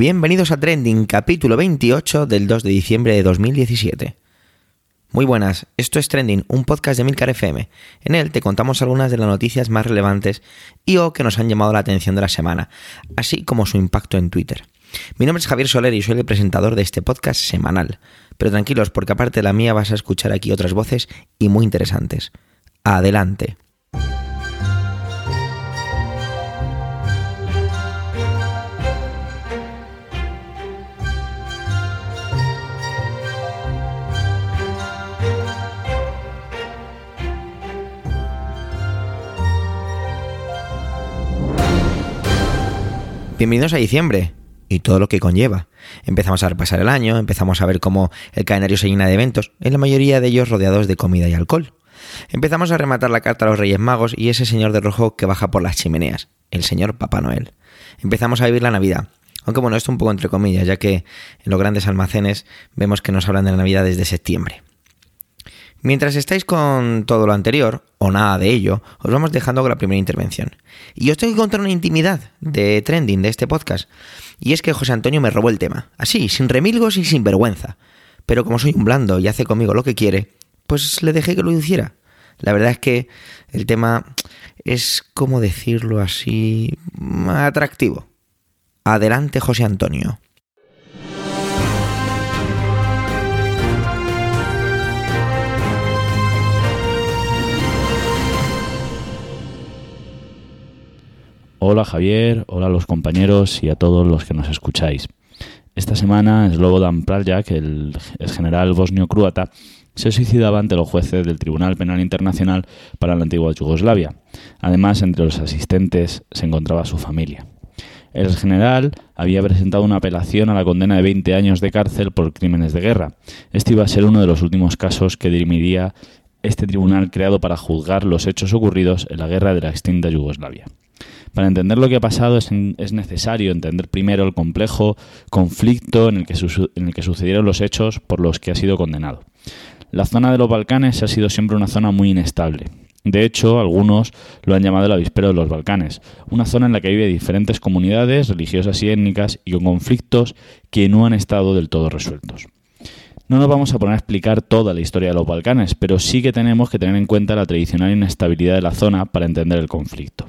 Bienvenidos a Trending, capítulo 28 del 2 de diciembre de 2017. Muy buenas, esto es Trending, un podcast de Milcar FM. En él te contamos algunas de las noticias más relevantes y o que nos han llamado la atención de la semana, así como su impacto en Twitter. Mi nombre es Javier Soler y soy el presentador de este podcast semanal. Pero tranquilos, porque aparte de la mía vas a escuchar aquí otras voces y muy interesantes. Adelante. Bienvenidos a diciembre y todo lo que conlleva. Empezamos a repasar el año, empezamos a ver cómo el calendario se llena de eventos, en la mayoría de ellos rodeados de comida y alcohol. Empezamos a rematar la carta a los Reyes Magos y ese señor de rojo que baja por las chimeneas, el señor Papá Noel. Empezamos a vivir la Navidad. Aunque bueno, esto un poco entre comillas, ya que en los grandes almacenes vemos que nos hablan de la Navidad desde septiembre. Mientras estáis con todo lo anterior, o nada de ello, os vamos dejando con la primera intervención. Y os tengo que contar una intimidad de trending de este podcast. Y es que José Antonio me robó el tema, así, sin remilgos y sin vergüenza. Pero como soy un blando y hace conmigo lo que quiere, pues le dejé que lo hiciera. La verdad es que el tema es, como decirlo así, atractivo. Adelante, José Antonio. Hola Javier, hola a los compañeros y a todos los que nos escucháis. Esta semana Slobodan Praljak, el, general bosnio-croata, se suicidaba ante los jueces del Tribunal Penal Internacional para la antigua Yugoslavia. Además, entre los asistentes se encontraba su familia. El general había presentado una apelación a la condena de 20 años de cárcel por crímenes de guerra. Este iba a ser uno de los últimos casos que dirimiría este tribunal creado para juzgar los hechos ocurridos en la guerra de la extinta Yugoslavia. Para entender lo que ha pasado es, necesario entender primero el complejo conflicto en el, que en el que sucedieron los hechos por los que ha sido condenado. La zona de los Balcanes ha sido siempre una zona muy inestable. De hecho, algunos lo han llamado el avispero de los Balcanes, una zona en la que vive diferentes comunidades religiosas y étnicas y con conflictos que no han estado del todo resueltos. No nos vamos a poner a explicar toda la historia de los Balcanes, pero sí que tenemos que tener en cuenta la tradicional inestabilidad de la zona para entender el conflicto.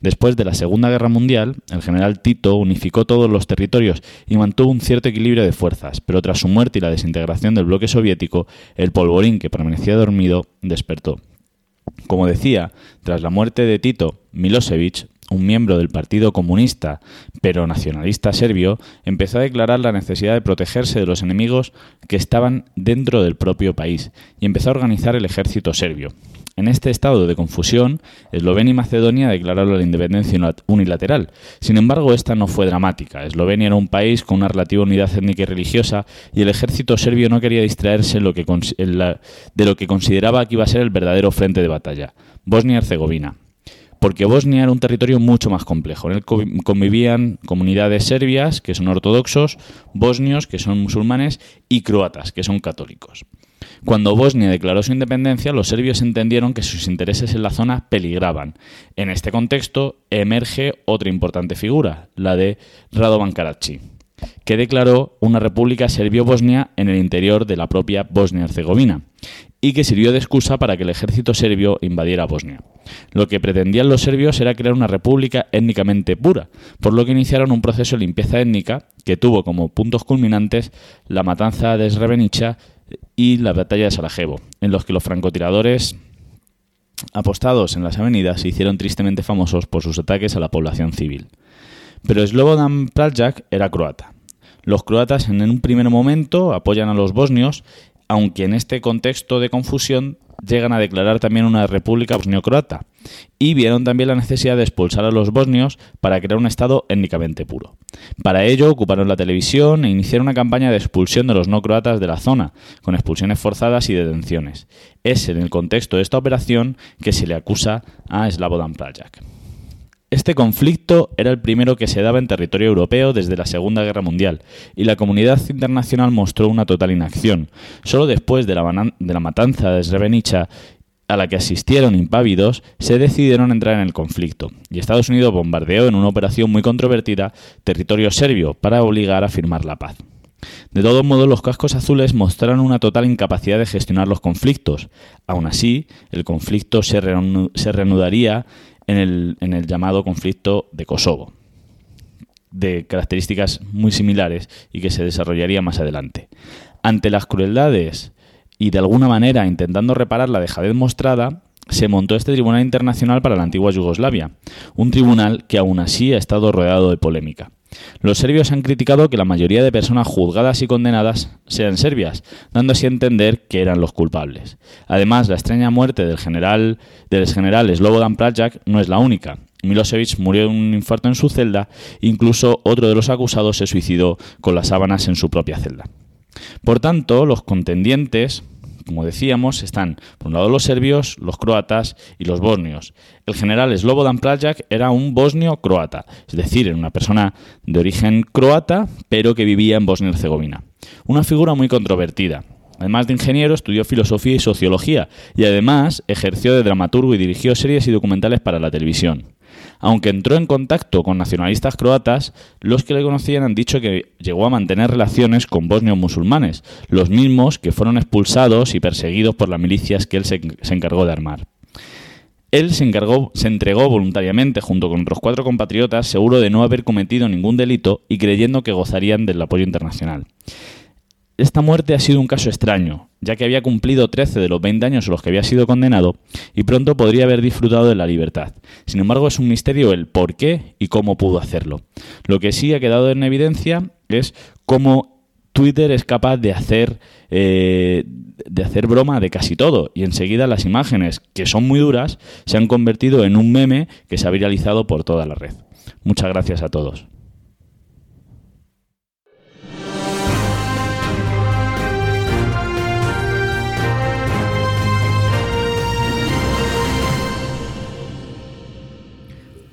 Después de la Segunda Guerra Mundial, el general Tito unificó todos los territorios y mantuvo un cierto equilibrio de fuerzas, pero tras su muerte y la desintegración del bloque soviético, el polvorín que permanecía dormido despertó. Como decía, tras la muerte de Tito, Milosevic, un miembro del Partido Comunista pero nacionalista serbio, empezó a declarar la necesidad de protegerse de los enemigos que estaban dentro del propio país y empezó a organizar el ejército serbio, en este estado de confusión, Eslovenia y Macedonia declararon la independencia unilateral. Sin embargo, esta no fue dramática. Eslovenia era un país con una relativa unidad étnica y religiosa y el ejército serbio no quería distraerse de lo que consideraba que iba a ser el verdadero frente de batalla, Bosnia y Herzegovina porque Bosnia era un territorio mucho más complejo. En él convivían comunidades serbias, que son ortodoxos, bosnios, que son musulmanes, y croatas, que son católicos. Cuando Bosnia declaró su independencia, los serbios entendieron que sus intereses en la zona peligraban. En este contexto emerge otra importante figura, la de Radovan Karadzic, que declaró una república serbio-bosnia en el interior de la propia Bosnia-Herzegovina y que sirvió de excusa para que el ejército serbio invadiera Bosnia. Lo que pretendían los serbios era crear una república étnicamente pura, por lo que iniciaron un proceso de limpieza étnica que tuvo como puntos culminantes la matanza de Srebrenica y la batalla de Sarajevo, en los que los francotiradores apostados en las avenidas se hicieron tristemente famosos por sus ataques a la población civil. Pero Slobodan Praljak era croata. Los croatas en un primer momento apoyan a los bosnios aunque en este contexto de confusión llegan a declarar también una república bosnio-croata y vieron también la necesidad de expulsar a los bosnios para crear un Estado étnicamente puro. Para ello ocuparon la televisión e iniciaron una campaña de expulsión de los no croatas de la zona, con expulsiones forzadas y detenciones. Es en el contexto de esta operación que se le acusa a Slavodan Praljak. Este conflicto era el primero que se daba en territorio europeo desde la Segunda Guerra Mundial, y la comunidad internacional mostró una total inacción. Solo después de la, de la matanza de Srebrenica a la que asistieron impávidos, se decidieron entrar en el conflicto, y Estados Unidos bombardeó en una operación muy controvertida territorio serbio para obligar a firmar la paz. De todos modos, los cascos azules mostraron una total incapacidad de gestionar los conflictos. Aún así, el conflicto se, reanudaría en el, en el llamado conflicto de Kosovo, de características muy similares y que se desarrollaría más adelante. Ante las crueldades y de alguna manera intentando reparar la dejadez mostrada, se montó este Tribunal Internacional para la antigua Yugoslavia, un tribunal que aún así ha estado rodeado de polémica. Los serbios han criticado que la mayoría de personas juzgadas y condenadas sean serbias, dando así a entender que eran los culpables. Además, la extraña muerte del general del exgeneral Slobodan Praljak no es la única. Milosevic murió de un infarto en su celda, incluso otro de los acusados se suicidó con las sábanas en su propia celda. Por tanto, los contendientes, como decíamos, están por un lado los serbios, los croatas y los bosnios. El general Slobodan Praljak era un bosnio croata, es decir, era una persona de origen croata, pero que vivía en Bosnia-Herzegovina. Una figura muy controvertida. Además de ingeniero, estudió filosofía y sociología y además ejerció de dramaturgo y dirigió series y documentales para la televisión. Aunque entró en contacto con nacionalistas croatas, los que le conocían han dicho que llegó a mantener relaciones con bosnios musulmanes, los mismos que fueron expulsados y perseguidos por las milicias que él se, encargó de armar. Él se, encargó, se entregó voluntariamente junto con otros cuatro compatriotas, seguro de no haber cometido ningún delito y creyendo que gozarían del apoyo internacional. Esta muerte ha sido un caso extraño, ya que había cumplido 13 de los 20 años a los que había sido condenado y pronto podría haber disfrutado de la libertad. Sin embargo, es un misterio el por qué y cómo pudo hacerlo. Lo que sí ha quedado en evidencia es cómo Twitter es capaz de hacer, eh, de hacer broma de casi todo y enseguida las imágenes, que son muy duras, se han convertido en un meme que se ha viralizado por toda la red. Muchas gracias a todos.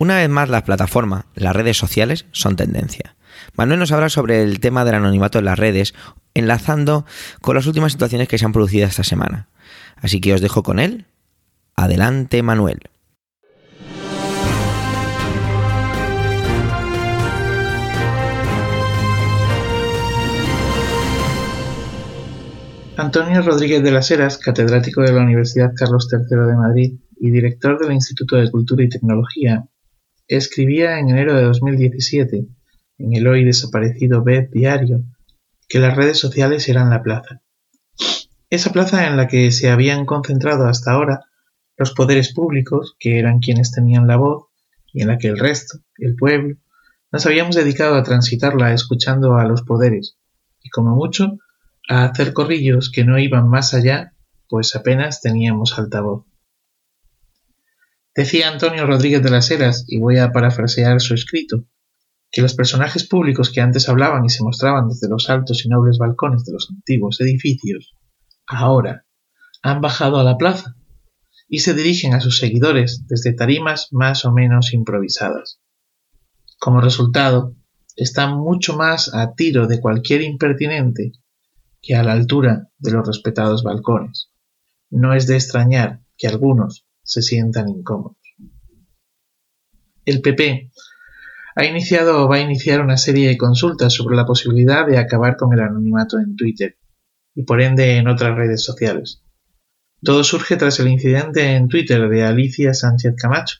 Una vez más, las plataformas, las redes sociales, son tendencia. Manuel nos habla sobre el tema del anonimato en las redes, enlazando con las últimas situaciones que se han producido esta semana. Así que os dejo con él. Adelante, Manuel. Antonio Rodríguez de las Heras, catedrático de la Universidad Carlos III de Madrid y director del Instituto de Cultura y Tecnología, Escribía en enero de 2017, en el hoy desaparecido BED Diario, que las redes sociales eran la plaza. Esa plaza en la que se habían concentrado hasta ahora los poderes públicos, que eran quienes tenían la voz, y en la que el resto, el pueblo, nos habíamos dedicado a transitarla escuchando a los poderes, y como mucho, a hacer corrillos que no iban más allá, pues apenas teníamos altavoz. Decía Antonio Rodríguez de las Heras, y voy a parafrasear su escrito, que los personajes públicos que antes hablaban y se mostraban desde los altos y nobles balcones de los antiguos edificios, ahora han bajado a la plaza y se dirigen a sus seguidores desde tarimas más o menos improvisadas. Como resultado, están mucho más a tiro de cualquier impertinente que a la altura de los respetados balcones. No es de extrañar que algunos, se sientan incómodos. El PP ha iniciado o va a iniciar una serie de consultas sobre la posibilidad de acabar con el anonimato en Twitter y por ende en otras redes sociales. Todo surge tras el incidente en Twitter de Alicia Sánchez Camacho.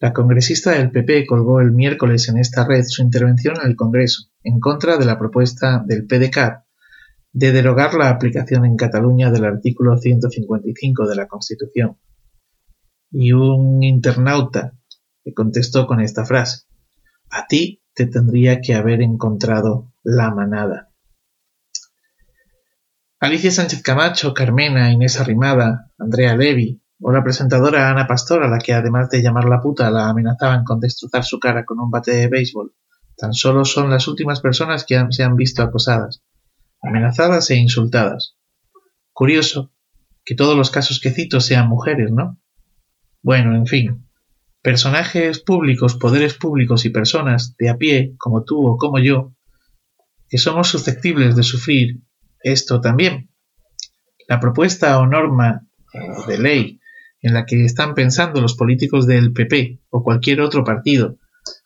La congresista del PP colgó el miércoles en esta red su intervención en el Congreso en contra de la propuesta del PDCAT de derogar la aplicación en Cataluña del artículo 155 de la Constitución y un internauta le contestó con esta frase, a ti te tendría que haber encontrado la manada. Alicia Sánchez Camacho, Carmena, Inés Arrimada, Andrea Levy o la presentadora Ana Pastor, a la que además de llamar la puta la amenazaban con destrozar su cara con un bate de béisbol, tan solo son las últimas personas que se han visto acosadas, amenazadas e insultadas. Curioso que todos los casos que cito sean mujeres, ¿no? Bueno, en fin. Personajes públicos, poderes públicos y personas de a pie, como tú o como yo, que somos susceptibles de sufrir esto también. La propuesta o norma eh, de ley en la que están pensando los políticos del PP o cualquier otro partido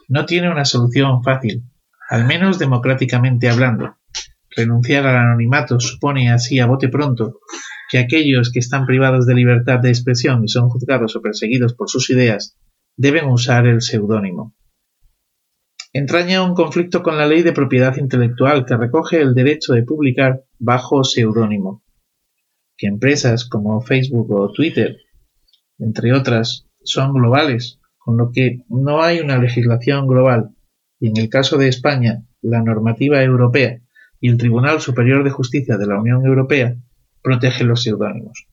no tiene una solución fácil, al menos democráticamente hablando. Renunciar al anonimato supone así a bote pronto que aquellos que están privados de libertad de expresión y son juzgados o perseguidos por sus ideas deben usar el seudónimo. Entraña un conflicto con la ley de propiedad intelectual que recoge el derecho de publicar bajo seudónimo. Que empresas como Facebook o Twitter, entre otras, son globales, con lo que no hay una legislación global, y en el caso de España, la normativa europea y el Tribunal Superior de Justicia de la Unión Europea protegen los seudónimos.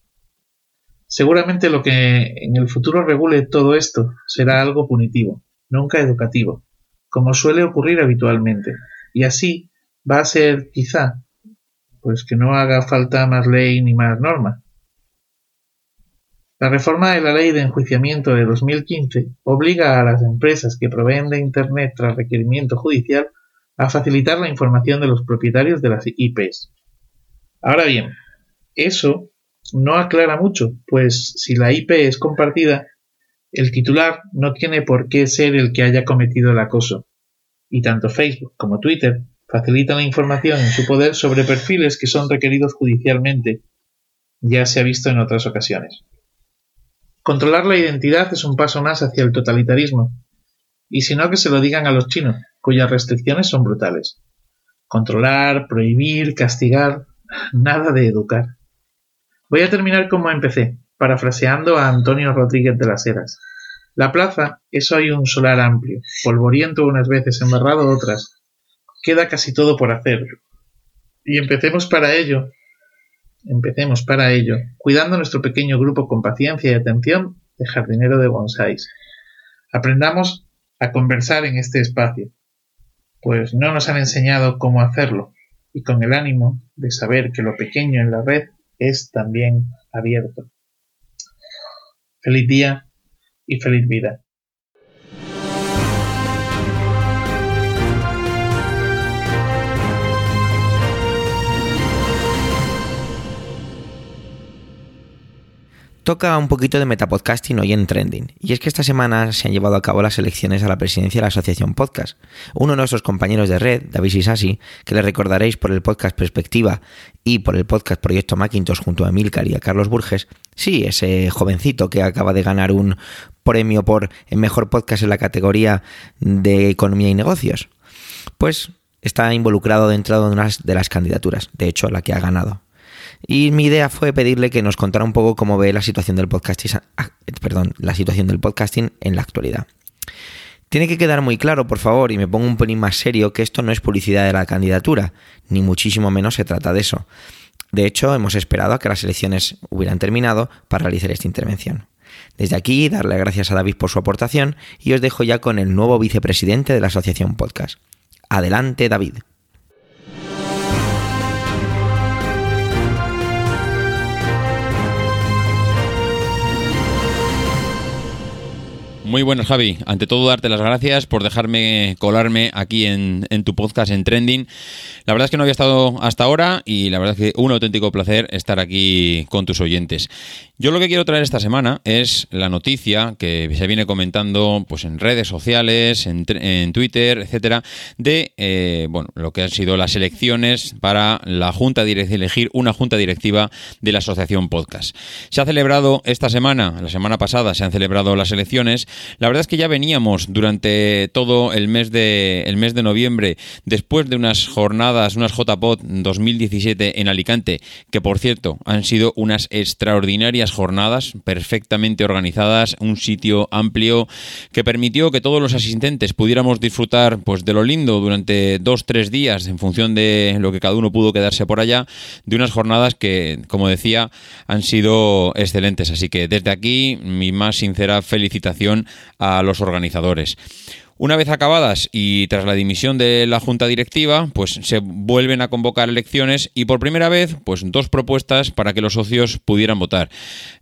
Seguramente lo que en el futuro regule todo esto será algo punitivo, nunca educativo, como suele ocurrir habitualmente, y así va a ser quizá pues que no haga falta más ley ni más norma, la reforma de la Ley de Enjuiciamiento de 2015 obliga a las empresas que proveen de Internet tras requerimiento judicial a facilitar la información de los propietarios de las IPs. Ahora bien, eso no aclara mucho, pues si la IP es compartida, el titular no tiene por qué ser el que haya cometido el acoso, y tanto Facebook como Twitter facilitan la información en su poder sobre perfiles que son requeridos judicialmente, ya se ha visto en otras ocasiones. Controlar la identidad es un paso más hacia el totalitarismo, y si no que se lo digan a los chinos, cuyas restricciones son brutales. Controlar, prohibir, castigar, nada de educar. Voy a terminar como empecé, parafraseando a Antonio Rodríguez de las Heras. La plaza es hoy un solar amplio, polvoriento unas veces, embarrado otras. Queda casi todo por hacer. Y empecemos para ello Empecemos para ello, cuidando nuestro pequeño grupo con paciencia y atención de jardinero de bonsáis. Aprendamos a conversar en este espacio, pues no nos han enseñado cómo hacerlo, y con el ánimo de saber que lo pequeño en la red es también abierto. Feliz día y feliz vida. Toca un poquito de metapodcasting hoy en Trending, y es que esta semana se han llevado a cabo las elecciones a la presidencia de la Asociación Podcast. Uno de nuestros compañeros de red, David Sisasi, que le recordaréis por el podcast Perspectiva y por el podcast Proyecto Macintosh junto a Emilcar y a Carlos Burges, sí, ese jovencito que acaba de ganar un premio por el mejor podcast en la categoría de economía y negocios, pues está involucrado dentro de una de las candidaturas, de hecho la que ha ganado. Y mi idea fue pedirle que nos contara un poco cómo ve la situación del podcasting, ah, perdón, la situación del podcasting en la actualidad. Tiene que quedar muy claro, por favor, y me pongo un pelín más serio, que esto no es publicidad de la candidatura, ni muchísimo menos se trata de eso. De hecho, hemos esperado a que las elecciones hubieran terminado para realizar esta intervención. Desde aquí, darle gracias a David por su aportación y os dejo ya con el nuevo vicepresidente de la Asociación Podcast. Adelante, David. Muy buenas, Javi. Ante todo, darte las gracias por dejarme colarme aquí en, tu podcast en Trending. La verdad es que no había estado hasta ahora y la verdad es que un auténtico placer estar aquí con tus oyentes. Yo lo que quiero traer esta semana es la noticia que se viene comentando pues, en redes sociales, en, Twitter, etcétera, de eh, bueno, lo que han sido las elecciones para la junta elegir una junta directiva de la Asociación Podcast. Se ha celebrado esta semana, la semana pasada se han celebrado las elecciones. La verdad es que ya veníamos durante todo el mes de, el mes de noviembre, después de unas jornadas, unas JPOD 2017 en Alicante, que por cierto han sido unas extraordinarias jornadas perfectamente organizadas, un sitio amplio que permitió que todos los asistentes pudiéramos disfrutar pues de lo lindo durante dos, tres días en función de lo que cada uno pudo quedarse por allá, de unas jornadas que, como decía, han sido excelentes. Así que desde aquí mi más sincera felicitación a los organizadores. Una vez acabadas y tras la dimisión de la junta directiva, pues se vuelven a convocar elecciones y por primera vez, pues dos propuestas para que los socios pudieran votar.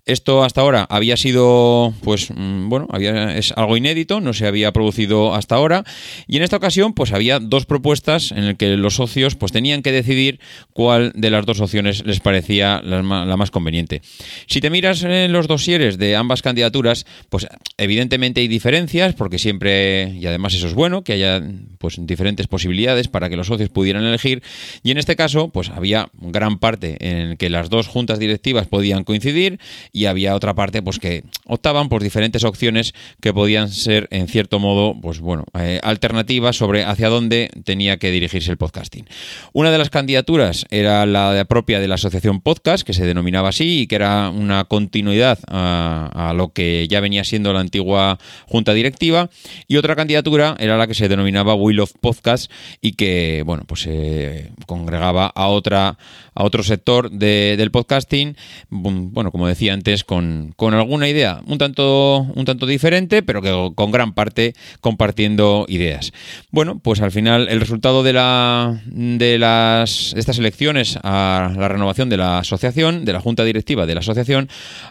Esto hasta ahora había sido, pues mm, bueno, había, es algo inédito, no se había producido hasta ahora y en esta ocasión, pues había dos propuestas en las que los socios, pues tenían que decidir cuál de las dos opciones les parecía la, más conveniente. Si te miras en los dosieres de ambas candidaturas, pues evidentemente hay diferencias porque siempre ya además eso es bueno, que haya pues diferentes posibilidades para que los socios pudieran elegir. Y en este caso, pues había gran parte en que las dos juntas directivas podían coincidir y había otra parte pues que optaban por diferentes opciones que podían ser en cierto modo, pues bueno, eh, alternativas sobre hacia dónde tenía que dirigirse el podcasting. Una de las candidaturas era la propia de la asociación podcast, que se denominaba así y que era una continuidad a, lo que ya venía siendo la antigua junta directiva y otra candidatura era la que se denominaba Will of Podcast y que, bueno, pues se congregaba a otra a otro sector del podcasting, bueno, como decía antes, con, alguna idea un tanto, un tanto diferente, pero que con gran parte compartiendo ideas. Bueno, pues al final el resultado de, la, de las, estas elecciones a la renovación de la asociación, de la junta directiva de la asociación,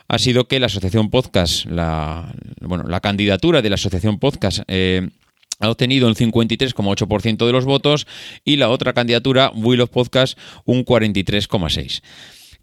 ha sido que la asociación podcast, la, bueno, la candidatura de la asociación podcast, eh, ha obtenido el 53,8% de los votos y la otra candidatura, Will of Podcast, un 43,6%.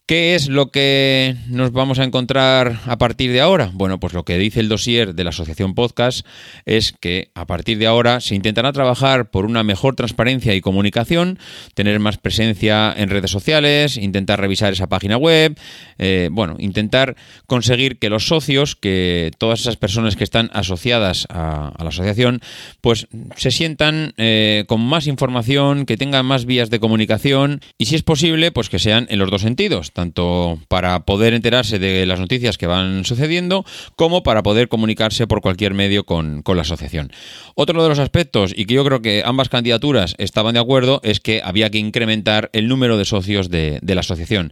¿Qué es lo que nos vamos a encontrar a partir de ahora? Bueno, pues lo que dice el dossier de la Asociación Podcast es que a partir de ahora se intentará trabajar por una mejor transparencia y comunicación, tener más presencia en redes sociales, intentar revisar esa página web, eh, bueno, intentar conseguir que los socios, que todas esas personas que están asociadas a, la asociación, pues se sientan eh, con más información, que tengan más vías de comunicación y si es posible, pues que sean en los dos sentidos tanto para poder enterarse de las noticias que van sucediendo como para poder comunicarse por cualquier medio con, la asociación. Otro de los aspectos, y que yo creo que ambas candidaturas estaban de acuerdo, es que había que incrementar el número de socios de, la asociación.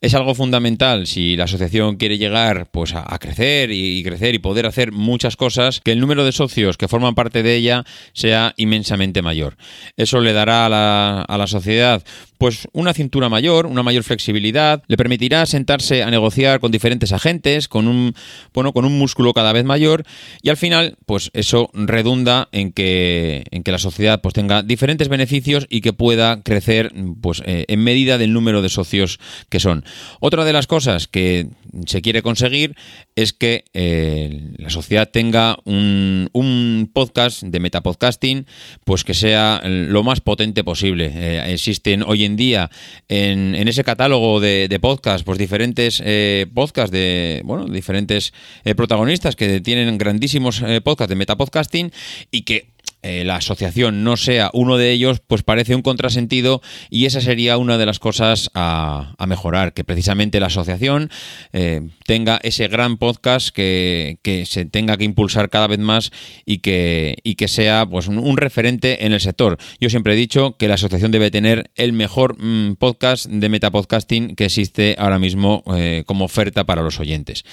Es algo fundamental si la asociación quiere llegar pues, a, crecer y, crecer y poder hacer muchas cosas, que el número de socios que forman parte de ella sea inmensamente mayor. Eso le dará a la, a la sociedad pues una cintura mayor, una mayor flexibilidad, le permitirá sentarse a negociar con diferentes agentes, con un bueno, con un músculo cada vez mayor y al final, pues eso redunda en que en que la sociedad pues tenga diferentes beneficios y que pueda crecer pues eh, en medida del número de socios que son. Otra de las cosas que se quiere conseguir es que eh, la sociedad tenga un, un, podcast de metapodcasting pues que sea lo más potente posible. Eh, existen hoy en día en, en ese catálogo de, podcasts pues diferentes eh, podcasts de bueno diferentes protagonistas que tienen grandísimos podcasts de metapodcasting y que eh, la asociación no sea uno de ellos, pues parece un contrasentido y esa sería una de las cosas a, mejorar, que precisamente la asociación eh, tenga ese gran podcast que, se tenga que impulsar cada vez más y que, y que sea pues, un, referente en el sector. Yo siempre he dicho que la asociación debe tener el mejor mm, podcast de metapodcasting que existe ahora mismo eh, como oferta para los oyentes.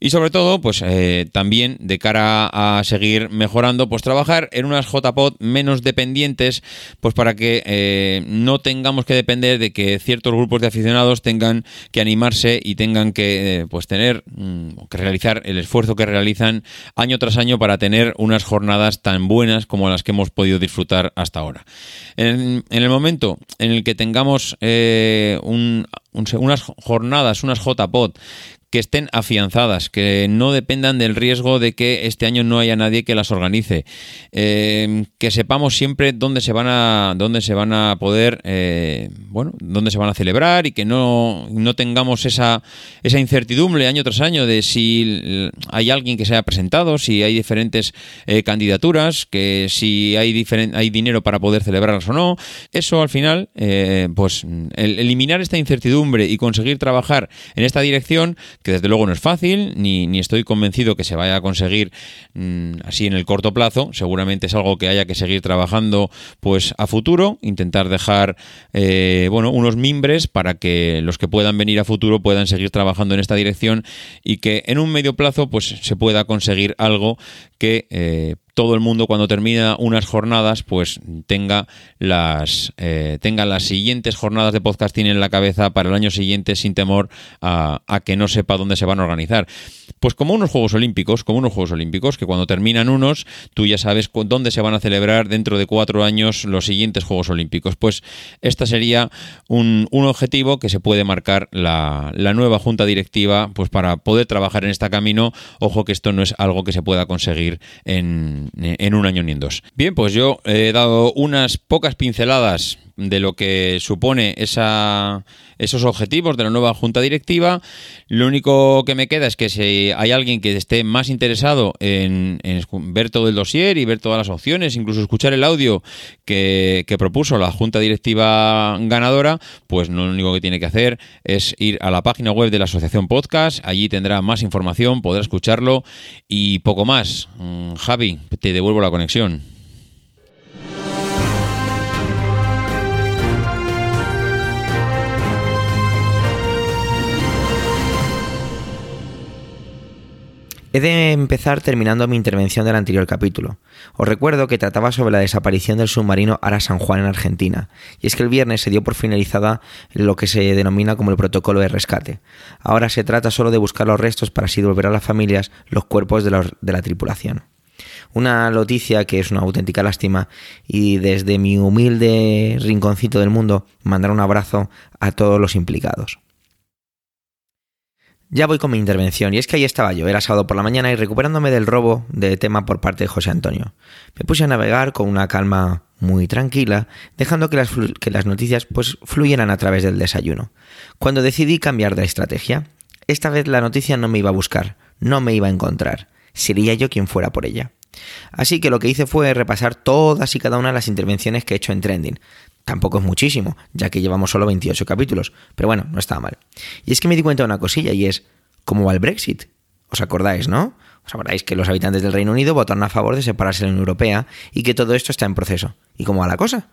Y sobre todo, pues eh, también de cara a seguir mejorando, pues trabajar en unas JPod menos dependientes, pues para que eh, no tengamos que depender de que ciertos grupos de aficionados tengan que animarse y tengan que eh, pues tener mm, que realizar el esfuerzo que realizan año tras año para tener unas jornadas tan buenas como las que hemos podido disfrutar hasta ahora. En, el momento en el que tengamos unas jornadas, unas JPod que estén afianzadas, que no dependan del riesgo de que este año no haya nadie que las organice, eh, que sepamos siempre dónde se van a, dónde se van a poder, eh, bueno, dónde se van a celebrar y que no, no tengamos esa, esa incertidumbre año tras año de si hay alguien que se haya presentado, si hay diferentes eh, candidaturas, que si hay, hay dinero para poder celebrarlas o no. Eso al final, pues eliminar esta incertidumbre y conseguir trabajar en esta dirección que desde luego no es fácil, ni, ni estoy convencido que se vaya a conseguir mm, así en el corto plazo. Seguramente es algo que haya que seguir trabajando pues a futuro, intentar dejar eh, bueno, unos mimbres para que los que puedan venir a futuro puedan seguir trabajando en esta dirección y que en un medio plazo pues se pueda conseguir algo que eh, todo el mundo cuando termina unas jornadas, pues tenga las, eh, tenga las siguientes jornadas de podcasting en la cabeza para el año siguiente sin temor a, que no sepa dónde se van a organizar. Pues como unos Juegos Olímpicos, como unos Juegos Olímpicos, que cuando terminan unos, tú ya sabes dónde se van a celebrar dentro de cuatro años los siguientes Juegos Olímpicos. Pues esta sería un, un objetivo que se puede marcar la, la, nueva junta directiva, pues para poder trabajar en este camino. Ojo que esto no es algo que se pueda conseguir en, en un año ni en dos. Bien, pues yo he dado unas pocas pinceladas de lo que supone esa, esos objetivos de la nueva junta directiva. Lo único que me queda es que si hay alguien que esté más interesado en, en ver todo el dossier y ver todas las opciones, incluso escuchar el audio que, que, propuso la junta directiva ganadora, pues lo único que tiene que hacer es ir a la página web de la Asociación Podcast. Allí tendrá más información, podrá escucharlo y poco más. Mm, Javi, te devuelvo la conexión. He de empezar terminando mi intervención del anterior capítulo. Os recuerdo que trataba sobre la desaparición del submarino Ara San Juan en Argentina, y es que el viernes se dio por finalizada lo que se denomina como el protocolo de rescate. Ahora se trata solo de buscar los restos para así devolver a las familias los cuerpos de, los, de la tripulación. Una noticia que es una auténtica lástima y desde mi humilde rinconcito del mundo mandar un abrazo a todos los implicados. Ya voy con mi intervención, y es que ahí estaba yo, era sábado por la mañana y recuperándome del robo de tema por parte de José Antonio. Me puse a navegar con una calma muy tranquila, dejando que las, que las noticias pues fluyeran a través del desayuno. Cuando decidí cambiar de estrategia, esta vez la noticia no me iba a buscar, no me iba a encontrar, sería yo quien fuera por ella. Así que lo que hice fue repasar todas y cada una de las intervenciones que he hecho en Trending, Tampoco es muchísimo, ya que llevamos solo 28 capítulos, pero bueno, no estaba mal. Y es que me di cuenta de una cosilla y es, ¿cómo va el Brexit? ¿Os acordáis, no? Os acordáis que los habitantes del Reino Unido votaron a favor de separarse de la Unión Europea y que todo esto está en proceso. ¿Y cómo va la cosa?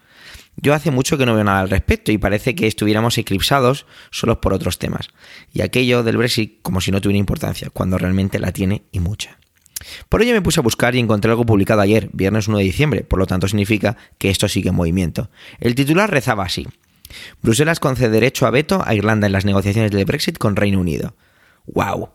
Yo hace mucho que no veo nada al respecto y parece que estuviéramos eclipsados solos por otros temas. Y aquello del Brexit como si no tuviera importancia, cuando realmente la tiene y mucha. Por ello me puse a buscar y encontré algo publicado ayer, viernes 1 de diciembre, por lo tanto significa que esto sigue en movimiento. El titular rezaba así. Bruselas concede derecho a veto a Irlanda en las negociaciones del Brexit con Reino Unido. ¡Wow!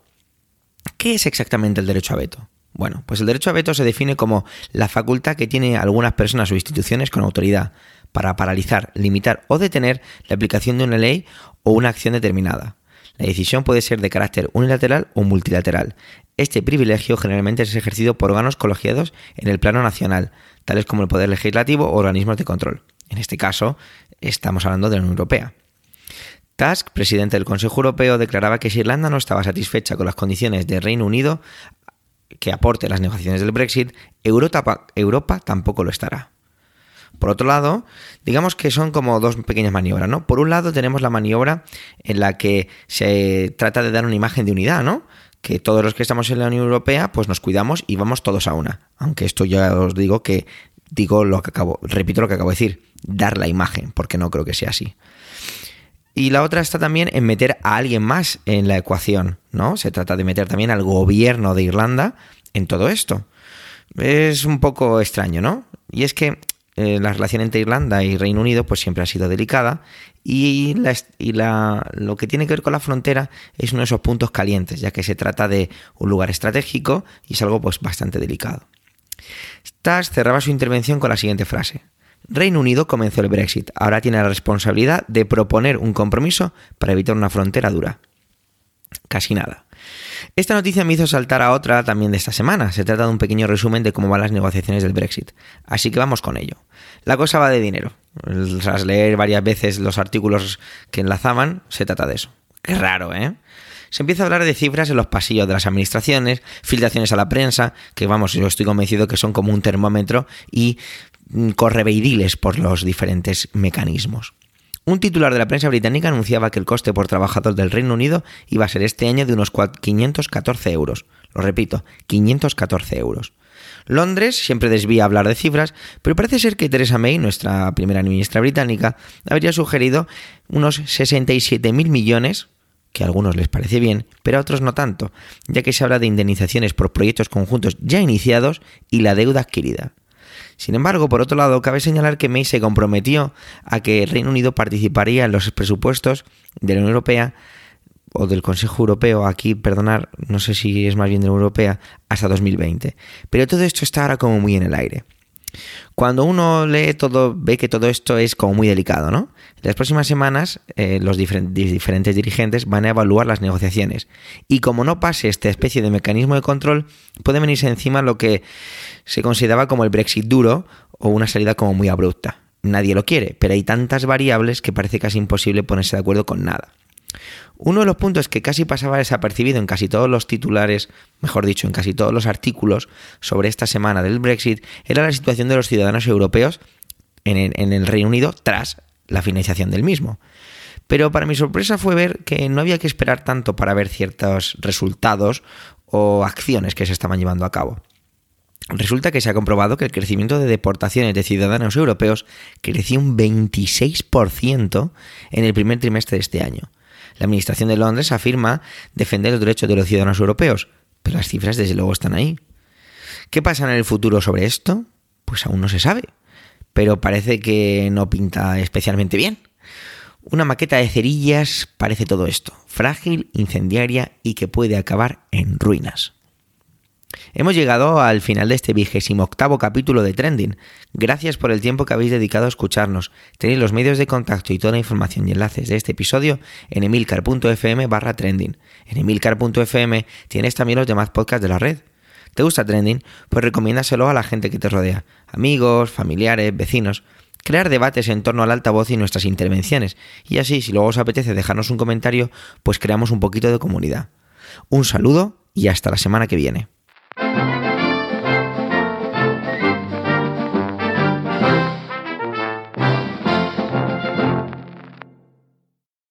¿Qué es exactamente el derecho a veto? Bueno, pues el derecho a veto se define como la facultad que tienen algunas personas o instituciones con autoridad para paralizar, limitar o detener la aplicación de una ley o una acción determinada. La decisión puede ser de carácter unilateral o multilateral. Este privilegio generalmente es ejercido por órganos colegiados en el plano nacional, tales como el Poder Legislativo o organismos de control. En este caso, estamos hablando de la Unión Europea. Tusk, presidente del Consejo Europeo, declaraba que si Irlanda no estaba satisfecha con las condiciones del Reino Unido que aporte las negociaciones del Brexit, Europa, Europa tampoco lo estará. Por otro lado, digamos que son como dos pequeñas maniobras, ¿no? Por un lado tenemos la maniobra en la que se trata de dar una imagen de unidad, ¿no? Que todos los que estamos en la Unión Europea, pues nos cuidamos y vamos todos a una. Aunque esto ya os digo que digo lo que acabo, repito lo que acabo de decir, dar la imagen, porque no creo que sea así. Y la otra está también en meter a alguien más en la ecuación, ¿no? Se trata de meter también al gobierno de Irlanda en todo esto. Es un poco extraño, ¿no? Y es que eh, la relación entre Irlanda y Reino Unido pues siempre ha sido delicada y, lo que tiene que ver con la frontera es uno de esos puntos calientes, ya que se trata de un lugar estratégico y es algo pues bastante delicado. Stas cerraba su intervención con la siguiente frase. Reino Unido comenzó el Brexit, ahora tiene la responsabilidad de proponer un compromiso para evitar una frontera dura. Casi nada. Esta noticia me hizo saltar a otra también de esta semana. Se trata de un pequeño resumen de cómo van las negociaciones del Brexit. Así que vamos con ello. La cosa va de dinero. Tras leer varias veces los artículos que enlazaban, se trata de eso. Qué raro, ¿eh? Se empieza a hablar de cifras en los pasillos de las administraciones, filtraciones a la prensa, que vamos, yo estoy convencido que son como un termómetro y mm, correveidiles por los diferentes mecanismos. Un titular de la prensa británica anunciaba que el coste por trabajador del Reino Unido iba a ser este año de unos 514 euros. Lo repito, 514 euros. Londres siempre desvía hablar de cifras, pero parece ser que Theresa May, nuestra primera ministra británica, habría sugerido unos 67.000 millones que a algunos les parece bien, pero a otros no tanto, ya que se habla de indemnizaciones por proyectos conjuntos ya iniciados y la deuda adquirida. Sin embargo, por otro lado, cabe señalar que May se comprometió a que el Reino Unido participaría en los presupuestos de la Unión Europea o del Consejo Europeo, aquí, perdonar, no sé si es más bien de la Unión Europea, hasta 2020. Pero todo esto está ahora como muy en el aire. Cuando uno lee todo, ve que todo esto es como muy delicado, ¿no? Las próximas semanas, eh, los diferentes dirigentes van a evaluar las negociaciones. Y como no pase esta especie de mecanismo de control, puede venirse encima lo que se consideraba como el Brexit duro o una salida como muy abrupta. Nadie lo quiere, pero hay tantas variables que parece casi imposible ponerse de acuerdo con nada. Uno de los puntos que casi pasaba desapercibido en casi todos los titulares, mejor dicho, en casi todos los artículos sobre esta semana del Brexit, era la situación de los ciudadanos europeos en el, Reino Unido tras la financiación del mismo. Pero para mi sorpresa fue ver que no había que esperar tanto para ver ciertos resultados o acciones que se estaban llevando a cabo. Resulta que se ha comprobado que el crecimiento de deportaciones de ciudadanos europeos creció un 26% en el primer trimestre de este año. La Administración de Londres afirma defender los derechos de los ciudadanos europeos, pero las cifras desde luego están ahí. ¿Qué pasa en el futuro sobre esto? Pues aún no se sabe, pero parece que no pinta especialmente bien. Una maqueta de cerillas parece todo esto, frágil, incendiaria y que puede acabar en ruinas. Hemos llegado al final de este vigésimo octavo capítulo de Trending. Gracias por el tiempo que habéis dedicado a escucharnos. Tenéis los medios de contacto y toda la información y enlaces de este episodio en emilcar.fm barra trending. En emilcar.fm tienes también los demás podcasts de la red. ¿Te gusta Trending? Pues recomiéndaselo a la gente que te rodea. Amigos, familiares, vecinos. Crear debates en torno al altavoz y nuestras intervenciones. Y así, si luego os apetece dejarnos un comentario, pues creamos un poquito de comunidad. Un saludo y hasta la semana que viene.